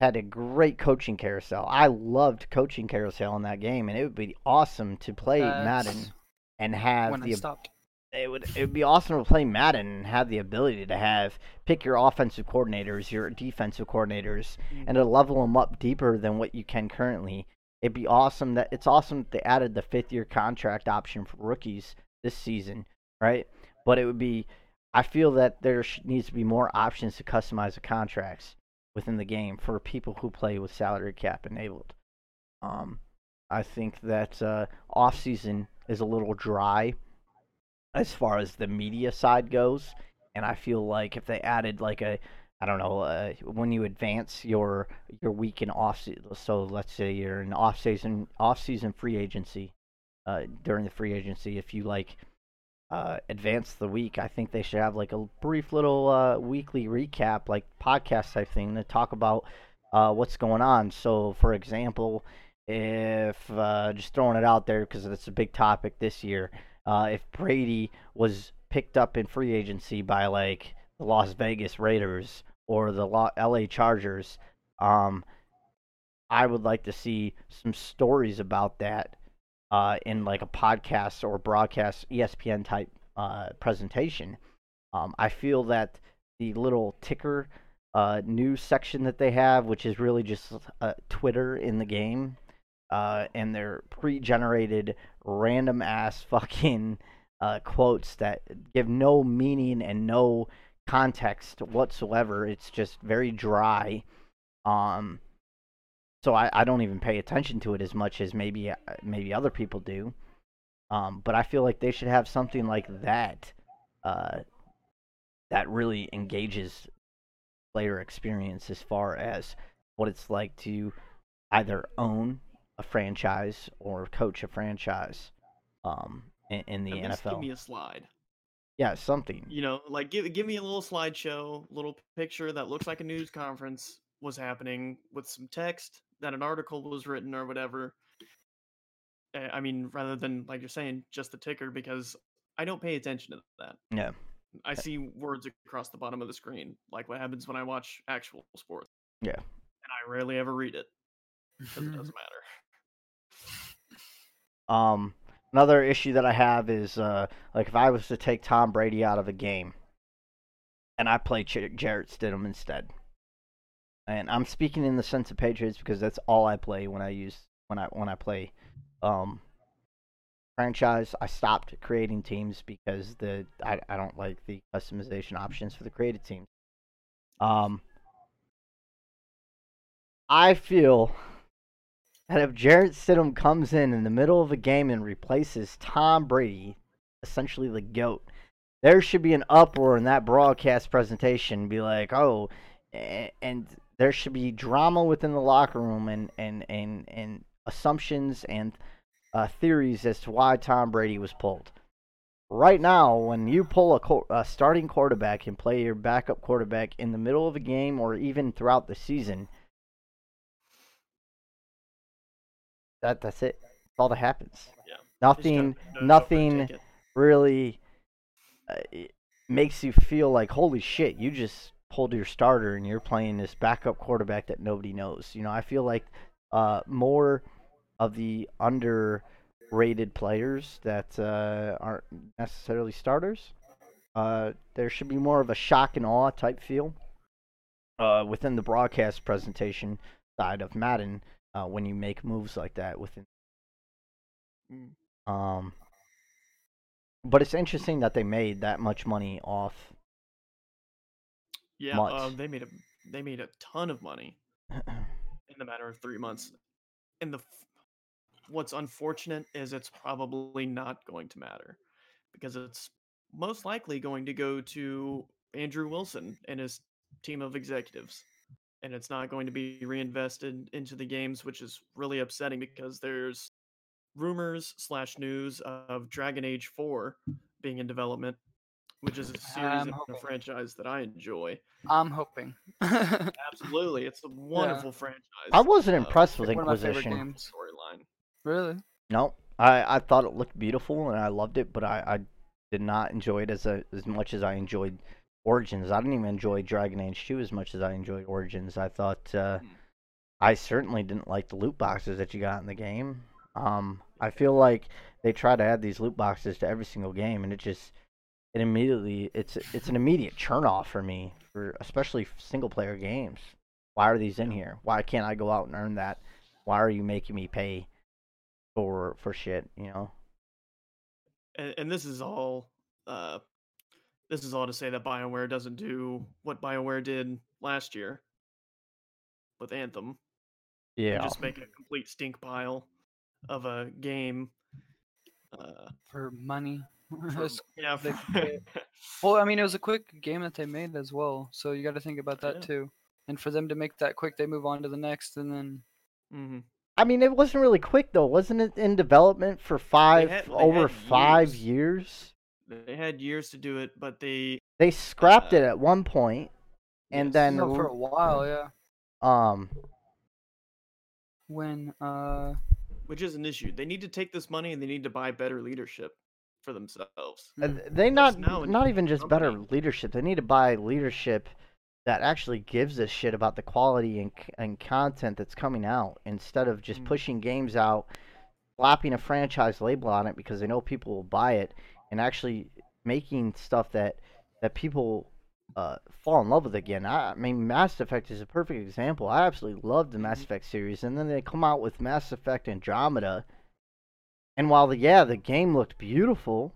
Had a great coaching carousel. I loved coaching carousel in that game, and it would be awesome to play Madden and have when I the stopped. it would it would be awesome to play Madden and have the ability to have pick your offensive coordinators, your defensive coordinators, and to mm-hmm. level them up deeper than what you can currently. It'd be awesome that it's awesome that they added the fifth year contract option for rookies this season, right? But it would be, I feel that there needs to be more options to customize the contracts within the game for people who play with salary cap enabled. Um, I think that uh, off season is a little dry as far as the media side goes, and I feel like if they added like a I don't know uh, when you advance your your week in off season, so let's say you're in off season off season free agency uh, during the free agency, if you like uh, advance the week, I think they should have like a brief little uh, weekly recap, like podcast type thing, to talk about uh, what's going on. So, for example, if uh, just throwing it out there because it's a big topic this year, if Brady was picked up in free agency by like the Las Vegas Raiders or the LA Chargers, um, I would like to see some stories about that uh, in like a podcast or broadcast ESPN type uh, presentation. Um, I feel that the little ticker uh, news section that they have, which is really just uh, Twitter in the game, uh, and their pre-generated random ass fucking uh, quotes that give no meaning and no context whatsoever. It's just very dry. Um, so I, I don't even pay attention to it as much as maybe uh, maybe other people do. Um, but I feel like they should have something like that uh, that really engages player experience as far as what it's like to either own a franchise or coach a franchise um, in, in the At NFL. Give me a slide. yeah, something. You know, like give give me a little slideshow, little picture that looks like a news conference was happening with some text that an article was written or whatever. I mean, rather than like you're saying, just the ticker, because I don't pay attention to that. Yeah. I see words across the bottom of the screen, like what happens when I watch actual sports. Yeah. And I rarely ever read it because it doesn't matter. Um, another issue that I have is uh, like if I was to take Tom Brady out of a game, and I play Ch- Jarrett Stidham instead, and I'm speaking in the sense of Patriots because that's all I play when I use when I when I play um, franchise. I stopped creating teams because the I, I don't like the customization options for the created teams. Um, I feel that if Jarrett Stidham comes in in the middle of a game and replaces Tom Brady, essentially the GOAT, there should be an uproar in that broadcast presentation. Be like, oh, and there should be drama within the locker room and, and, and, and assumptions and uh, theories as to why Tom Brady was pulled. Right now, when you pull a, co- a starting quarterback and play your backup quarterback in the middle of a game or even throughout the season, that that's it. That's all that happens. Yeah. Nothing, don't- don't nothing really uh, makes you feel like holy shit. You just pulled your starter and you're playing this backup quarterback that nobody knows. You know, I feel like uh, more of the underrated players that uh, aren't necessarily starters. Uh, there should be more of a shock and awe type feel uh, within the broadcast presentation side of Madden uh, when you make moves like that within. Mm. Um, but it's interesting that they made that much money off. Yeah, uh, they made a they made a ton of money in the matter of three months. And the what's unfortunate is it's probably not going to matter because it's most likely going to go to Andrew Wilson and his team of executives. And it's not going to be reinvested into the games, which is really upsetting because there's rumors slash news of Dragon Age 4 being in development, which is a series I'm and a franchise that I enjoy. I'm hoping. Absolutely, it's a wonderful franchise. I wasn't uh, impressed with One of my favorite Inquisition. games. storyline. really? No, I, I thought it looked beautiful and I loved it, but I, I did not enjoy it as a, as much as I enjoyed Origins. I didn't even enjoy Dragon Age 2 as much as I enjoyed Origins. I thought uh, Hmm. I certainly didn't like the loot boxes that you got in the game. Um, I feel like they try to add these loot boxes to every single game, and it just it immediately it's it's an immediate churn off for me for especially single player games. Why are these in here? Why can't I go out and earn that? Why are you making me pay for for shit? You know. and, and this is all uh this is all to say that bioware doesn't do what bioware did last year with anthem and Yeah. just make a complete stink pile of a game uh For money. for- It's- yeah they for- well, I mean, it was a quick game that they made as well, so you got to think about that Yeah. too. And for them to make that quick, they move on to the next, and then Mhm. I mean, it wasn't really quick though, wasn't it? In development for five had- they over five years. years. they had years to do it but they They scrapped Uh, it at one point, and yes. then no, for a while, yeah. um, When uh, which is an issue they need to take this money and they need to buy better leadership for themselves uh, they not not even just better leadership. They need to buy leadership that actually gives a shit about the quality and and content that's coming out instead of just Mm. pushing games out, slapping a franchise label on it because they know people will buy it, and actually making stuff that that people uh, fall in love with again. I, I mean, Mass Effect is a perfect example. I absolutely loved the Mass Mhm. Effect series, and then they come out with Mass Effect Andromeda, and while the yeah the game looked beautiful,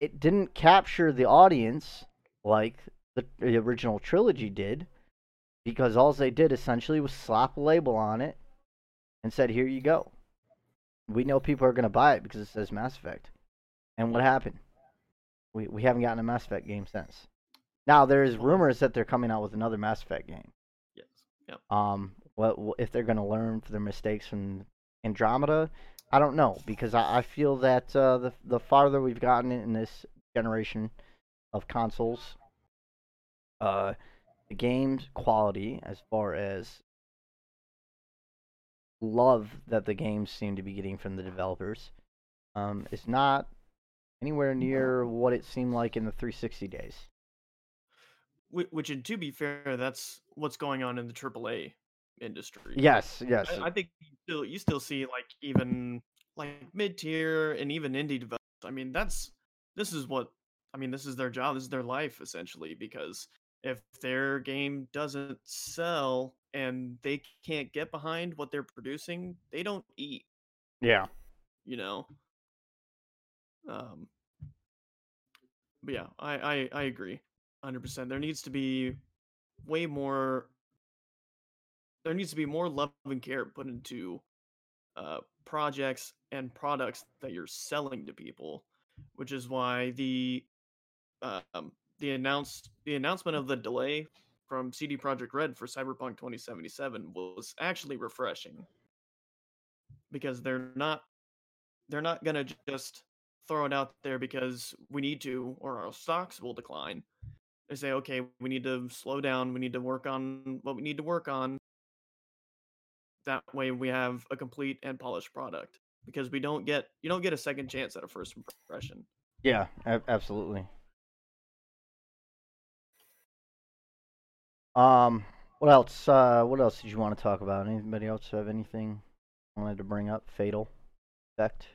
it didn't capture the audience like the, the original trilogy did, because all they did essentially was slap a label on it and said, "Here you go." We know people are gonna buy it because it says Mass Effect. And what happened? We we haven't gotten a Mass Effect game since. Now there's rumors that they're coming out with another Mass Effect game. yes yep Um, what what- if they're gonna learn from their mistakes from Andromeda? I don't know because I, I feel that uh, the the farther we've gotten in this generation of consoles, uh, the game's quality as far as love that the games seem to be getting from the developers, um, is not anywhere near what it seemed like in the 360 days. Which and to be fair that's what's going on in the AAA industry Yes, yes. I, I think you still you still see like even like mid tier and even indie developers. I mean, that's this is what I mean. This is their job. This is their life essentially. Because if their game doesn't sell and they can't get behind what they're producing, they don't eat. yeah. You know. Um. But yeah, I I, I agree, hundred percent. There needs to be way more there needs to be more love and care put into uh, projects and products that you're selling to people, which is why the um, the announced the announcement of the delay from CD Projekt Red for Cyberpunk 2077 was actually refreshing because they're not they're not gonna just throw it out there because we need to or our stocks will decline. They say, okay, we need to slow down. We need to work on what we need to work on that way we have a complete and polished product because we don't get you don't get a second chance at a first impression Yeah, a- absolutely. Um, what else? Uh, what else did you want to talk about? Anybody else have anything wanted to bring up? Fatal effect.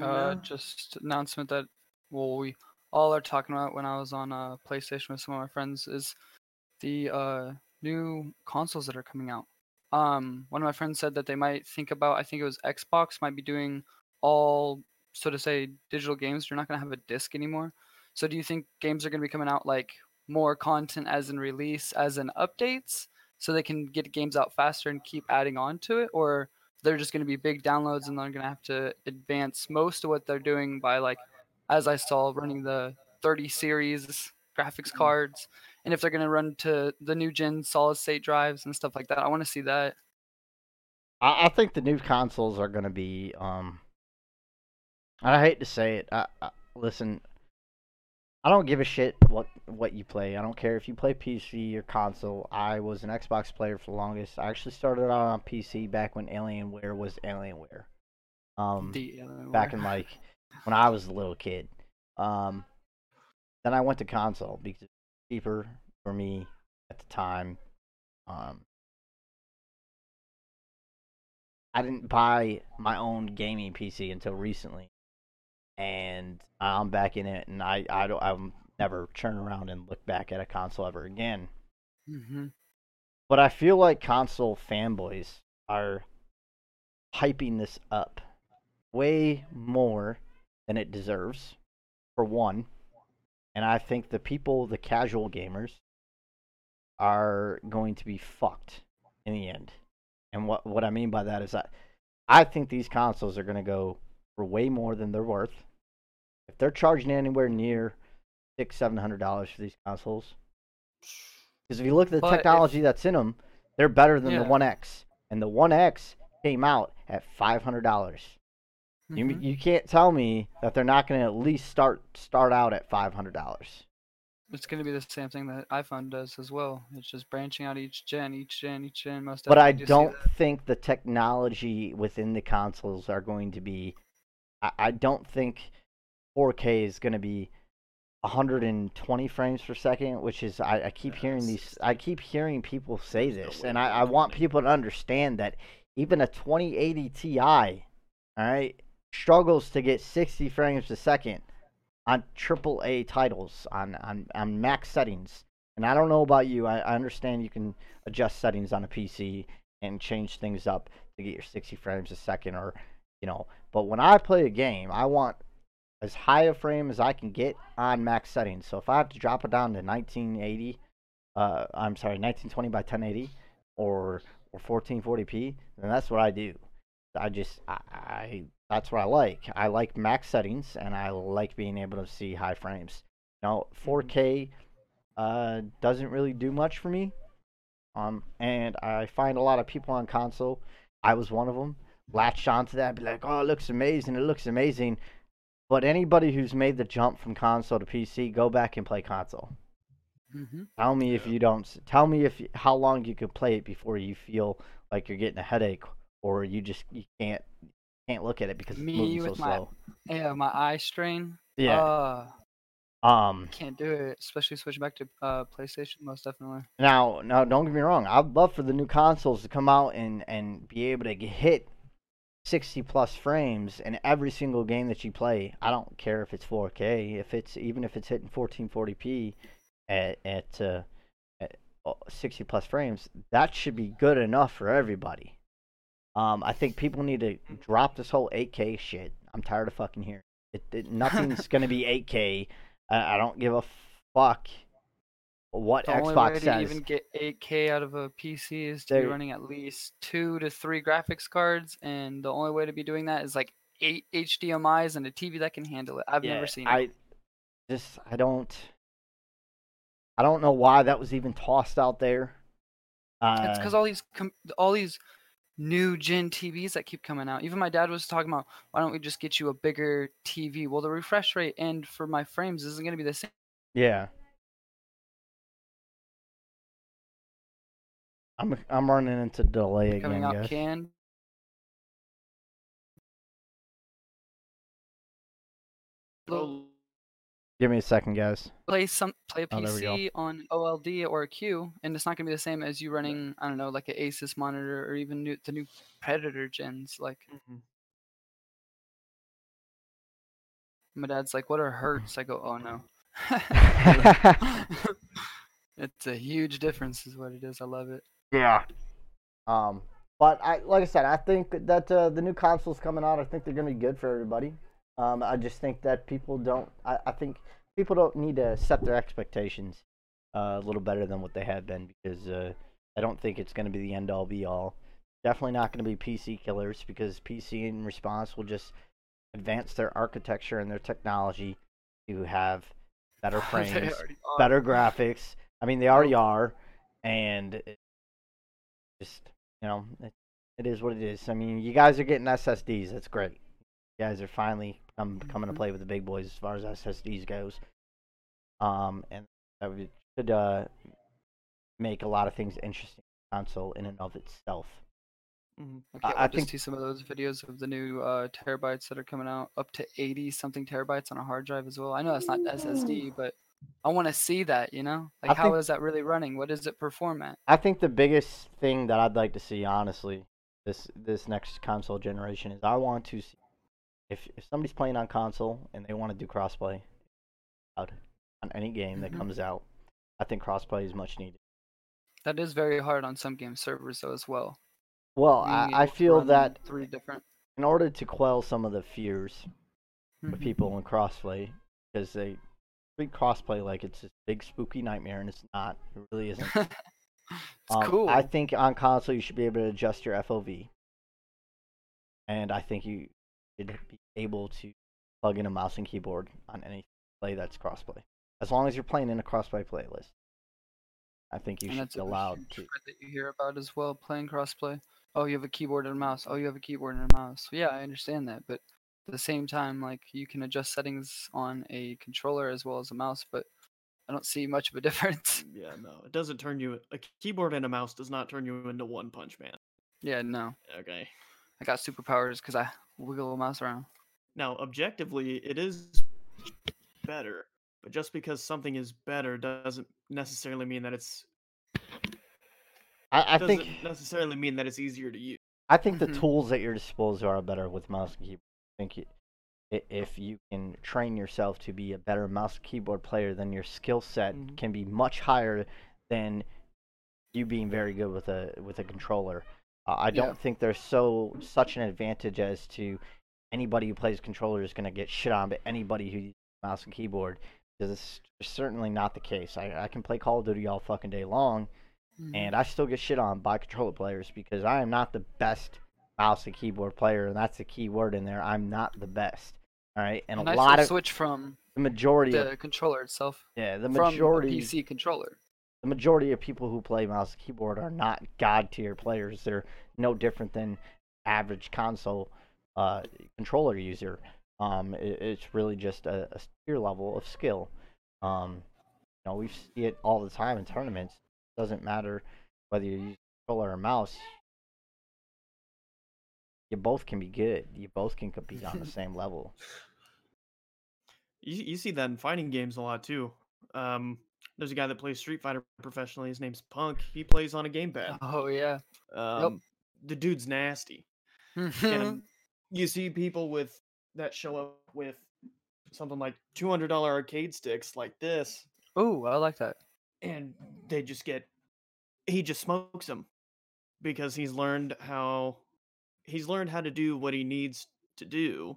uh, just announcement that well we all are talking about when I was on uh, PlayStation with some of my friends is the uh, new consoles that are coming out. Um, one of my friends said that they might think about I think it was Xbox might be doing all so to say digital games. You're not gonna have a disc anymore. So do you think games are gonna be coming out like more content as in release, as in updates, so they can get games out faster and keep adding on to it, or they're just going to be big downloads, and they're going to have to advance most of what they're doing by like, as I saw, running the 30 series graphics cards, and if they're going to run to the new gen solid state drives and stuff like that, I want to see that. I, I think the new consoles are going to be. Um, I hate to say it. I, I, listen, I don't give a shit what what you play. I don't care if you play PC or console. I was an Xbox player for the longest. I actually started out on PC back when Alienware was Alienware. Um, uh, back in like when I was a little kid. Um, then I went to console because cheaper for me at the time. Um, I didn't buy my own gaming PC until recently, and I'm back in it, and I I don't I'm never turn around and look back at a console ever again. Mhm. But I feel like console fanboys are hyping this up way more than it deserves, for one. And I think the people, the casual gamers, are going to be fucked in the end. And what what I mean by that is that I think these consoles are going to go for way more than they're worth. If they're charging anywhere near six, seven hundred dollars for these consoles, because if you look at the But if- technology that's in them, they're better than the One X, and the One X came out at five hundred dollars. You Mhm. you can't tell me that they're not going to at least start start out at five hundred dollars. It's going to be the same thing that iPhone does as well. It's just branching out each gen, each gen, each gen. Most But I do see don't think the technology within the consoles are going to be. I, I don't think 4K is going to be 120 frames per second, which is I, I keep hearing these. I keep hearing people say this, and I, I want people to understand that even a 2080 Ti, all right, struggles to get 60 frames a second on AAA titles on on on max settings. And I don't know about you. I, I understand you can adjust settings on a PC and change things up to get your 60 frames a second, or you know. But when I play a game, I want as high a frame as I can get on max settings. So if I have to drop it down to 1980, uh, I'm sorry, 1920 by 1080, or or 1440p, then that's what I do. I just I, I that's what I like. I like max settings, and I like being able to see high frames. Now 4K uh, doesn't really do much for me. Um, and I find a lot of people on console. I was one of them. Latched onto that, be like, "Oh, it looks amazing! It looks amazing!" But anybody who's made the jump from console to PC, go back and play console. Mhm. Tell me if you don't. Tell me if y- how long you could play it before you feel like you're getting a headache, or you just you can't can't look at it because it's Me moving so with my- slow. Yeah, my eye strain. Yeah. Uh, um. can't do it, especially switching back to uh, PlayStation. Most definitely. Now, now, don't get me wrong. I'd love for the new consoles to come out and and be able to hit 60 plus frames in every single game that you play. I don't care if it's 4K, if it's even if it's hitting 1440p at at, uh, at uh, 60 plus frames. That should be good enough for everybody. Um, I think people need to drop this whole 8K shit. I'm tired of fucking hearing it. it nothing's gonna be 8K. I, I don't give a fuck what The only Xbox way to says. even get 8K out of a PC is to They- be running at least two to three graphics cards, and the only way to be doing that is like eight HDMI's and a TV that can handle it. I've yeah, never seen I it. just I don't I don't know why that was even tossed out there. Uh, It's because all these com- all these new gen TVs that keep coming out. Even my dad was talking about why don't we just get you a bigger TV? Well, the refresh rate and for my frames isn't going to be the same. yeah. I'm I'm running into delay again, coming out guys. canned. Oh, Give me a second, guys. play some play a Oh, there we go. PC on OLED or a Q, and it's not gonna be the same as you running I don't know like an Asus monitor or even new, the new Predator gens. Like mhm. my dad's like, "What are hertz?" I go, "Oh no." it's a huge difference, is what it is. I love it. Yeah. Um, but I like I said, I think that uh, the new consoles coming out, I think they're gonna be good for everybody. Um, I just think that people don't. I, I think people don't need to set their expectations uh, a little better than what they have been because uh, I don't think it's gonna be the end all be all. definitely not going to be PC killers because PC in response will just advance their architecture and their technology to have better frames, better graphics. I mean, they already are, and just you know, it, it is what it is. I mean, you guys are getting SSDs. That's great. Guys are finally come, coming to Mhm. play with the big boys as far as SSDs goes. Um, and that would, should uh make a lot of things interesting console in and of itself. Mhm. I can't I think- see some of those videos of the new uh, terabytes that are coming out, up to 80 something terabytes on a hard drive as well. I know that's not SSD, but I want to see that, you know? Like, how is think- that really running? What does it perform at? I think the biggest thing that I'd like to see, honestly, this this next console generation is I want to see if if somebody's playing on console and they want to do crossplay out on any game that Mhm. comes out. I think crossplay is much needed. That is very hard on some game servers, though, as well. Well, I, I feel that three different. in order to quell some of the fears of Mhm. people in crossplay, because they treat crossplay like it's this big spooky nightmare, and it's not. It really isn't. it's Um, cool. I think on console you should be able to adjust your FOV, and I think you should be able to plug in a mouse and keyboard on any play that's crossplay, as long as you're playing in a crossplay playlist. I think you and should that's be a allowed huge to. that you hear about as well, playing crossplay. Oh, you have a keyboard and a mouse. Oh, you have a keyboard and a mouse. Yeah, I understand that, but at the same time, like you can adjust settings on a controller as well as a mouse, but I don't see much of a difference. Mm, yeah, no, it doesn't turn you. A keyboard and a mouse does not turn you into One Punch Man. yeah, no. Okay. I got superpowers because I wiggle a mouse around. Now, objectively, it is better, but just because something is better doesn't necessarily mean that it's I, I doesn't think necessarily mean that it's easier to use. I think the Mhm. tools at your disposal are better with mouse and keyboard. I think you, if you can train yourself to be a better mouse and keyboard player, then your skill set Mhm. can be much higher than you being very good with a with a controller. Uh, I don't Yeah. think there's so such an advantage as to anybody who plays controller is going to get shit on, but anybody who uses mouse and keyboard because it's certainly not the case. I, I can play Call of Duty all fucking day long, Mhm. and I still get shit on by controller players because I am not the best mouse and keyboard player, and that's the key word in there. I'm not the best. All right, and, And a I lot of switch from the majority the of controller itself yeah the majority PC controller. The majority of people who play mouse and keyboard are not god tier players. They're no different than average console uh, controller user. Um, it, it's really just a, a tier level of skill. Um, you know, we see it all the time in tournaments. It doesn't matter whether you use controller or mouse. You both can be good. You both can compete on the same level. You, you see that in fighting games a lot too. Um, there's a guy that plays Street Fighter professionally. His name's Punk. He plays on a gamepad. Oh yeah. Um, The dude's nasty. and you see people with that show up with something like two hundred dollar arcade sticks like this, Ooh, I like that. and they just get he just smokes them because he's learned how he's learned how to do what he needs to do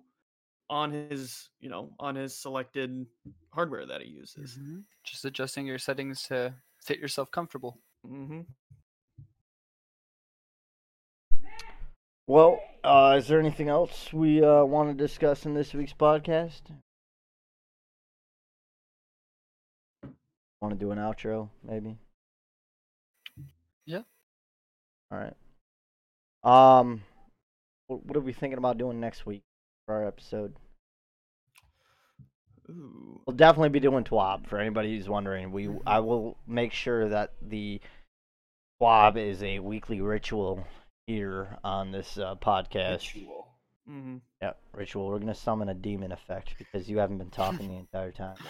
on his you know on his selected hardware that he uses. Mhm. Just adjusting your settings to fit yourself comfortable. Mm-hmm. Well, uh, is there anything else we uh, want to discuss in this week's podcast? Want to do an outro, maybe? Yeah. All right. Um, what are we thinking about doing next week for our episode? Ooh. We'll definitely be doing TWAB for anybody who's wondering. We Mhm. I will make sure that the TWAB is a weekly ritual here on this uh, podcast. Ritual. Mm-hmm. Yeah, ritual. We're gonna summon a demon effect because you haven't been talking the entire time.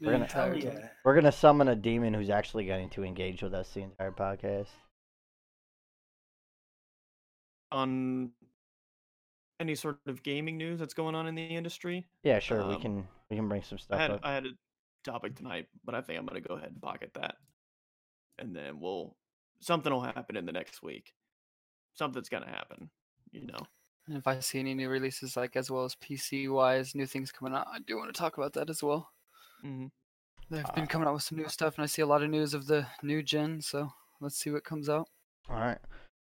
The We're gonna- entire time. We're gonna summon a demon who's actually going to engage with us the entire podcast. On any sort of gaming news that's going on in the industry, Yeah, sure. we Um, can we can bring some I stuff had up. I had a topic tonight, but I think I'm gonna go ahead and pocket that, and then we'll something will happen in the next week. Something's gonna happen, you know. And if I see any new releases, like as well as PC wise, new things coming out, I do want to talk about that as well. Mm-hmm. They've Uh, been coming out with some new stuff, and I see a lot of news of the new gen. So let's see what comes out. All right.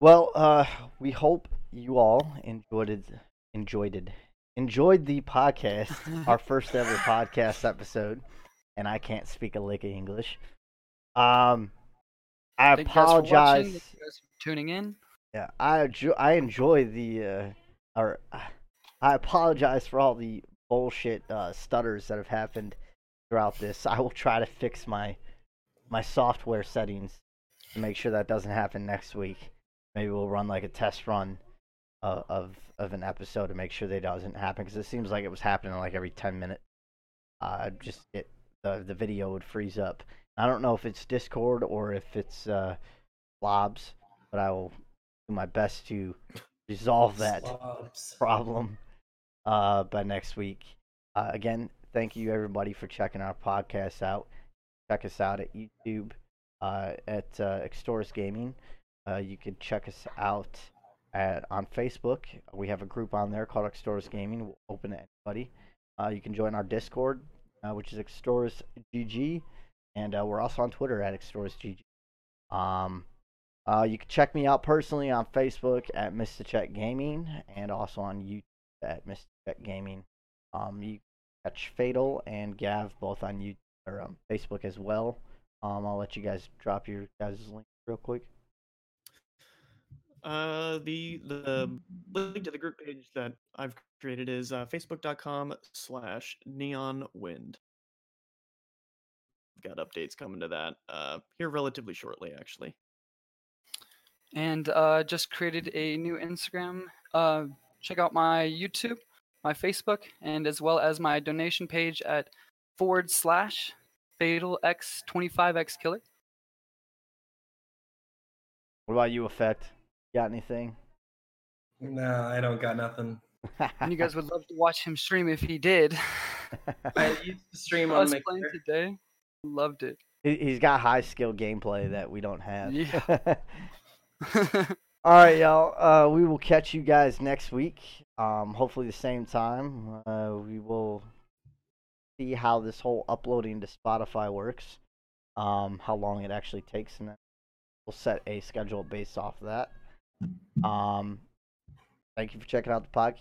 Well, uh, we hope you all enjoyed it. Enjoyed it. Enjoyed the podcast, our first ever podcast episode, and I can't speak a lick of English. Um, I Thank you guys for apologize. you guys for tuning in. Yeah, I enjoy, I enjoy the uh, or I apologize for all the bullshit uh, stutters that have happened throughout this. I will try to fix my my software settings to make sure that doesn't happen next week. Maybe we'll run like a test run of of an episode to make sure that doesn't happen because it seems like it was happening like every ten minutes. Uh, just it the the video would freeze up. I don't know if it's Discord or if it's uh, Blobs, but I will do my best to resolve that Slobs. problem uh, by next week. Uh, again, thank you everybody for checking our podcast out. Check us out at YouTube uh, at uh, Extors Gaming. Uh, you can check us out at, on Facebook. We have a group on there called Extors Gaming. We'll open to anybody. Uh, you can join our Discord, uh, which is Extors GG, and uh, we're also on Twitter at Extors GG. Um, uh, you can check me out personally on Facebook at Mr. Check Gaming and also on YouTube at Mr. Check Gaming. Um, you catch Fatal and Gav both on YouTube or um, Facebook as well. Um, I'll let you guys drop your guys' link real quick. Uh, the the link to the group page that I've created is uh, facebook.com slash neon wind. Got updates coming to that uh, here relatively shortly, actually. and uh, just created a new Instagram. Uh, check out my YouTube, my Facebook, and as well as my donation page at forward slash fatal x 25x killer. What about you, Effect? Got anything? No, I don't got nothing. And you guys would love to watch him stream if he did. I used to stream on Us playing today, loved it. He- He's got high skill gameplay that we don't have. Yeah. All right, y'all. Uh, we will catch you guys next week. Um, hopefully the same time. Uh, we will see how this whole uploading to Spotify works. Um, how long it actually takes, and then we'll set a schedule based off of that. Um, thank you for checking out the podcast.